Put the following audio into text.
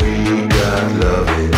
We got love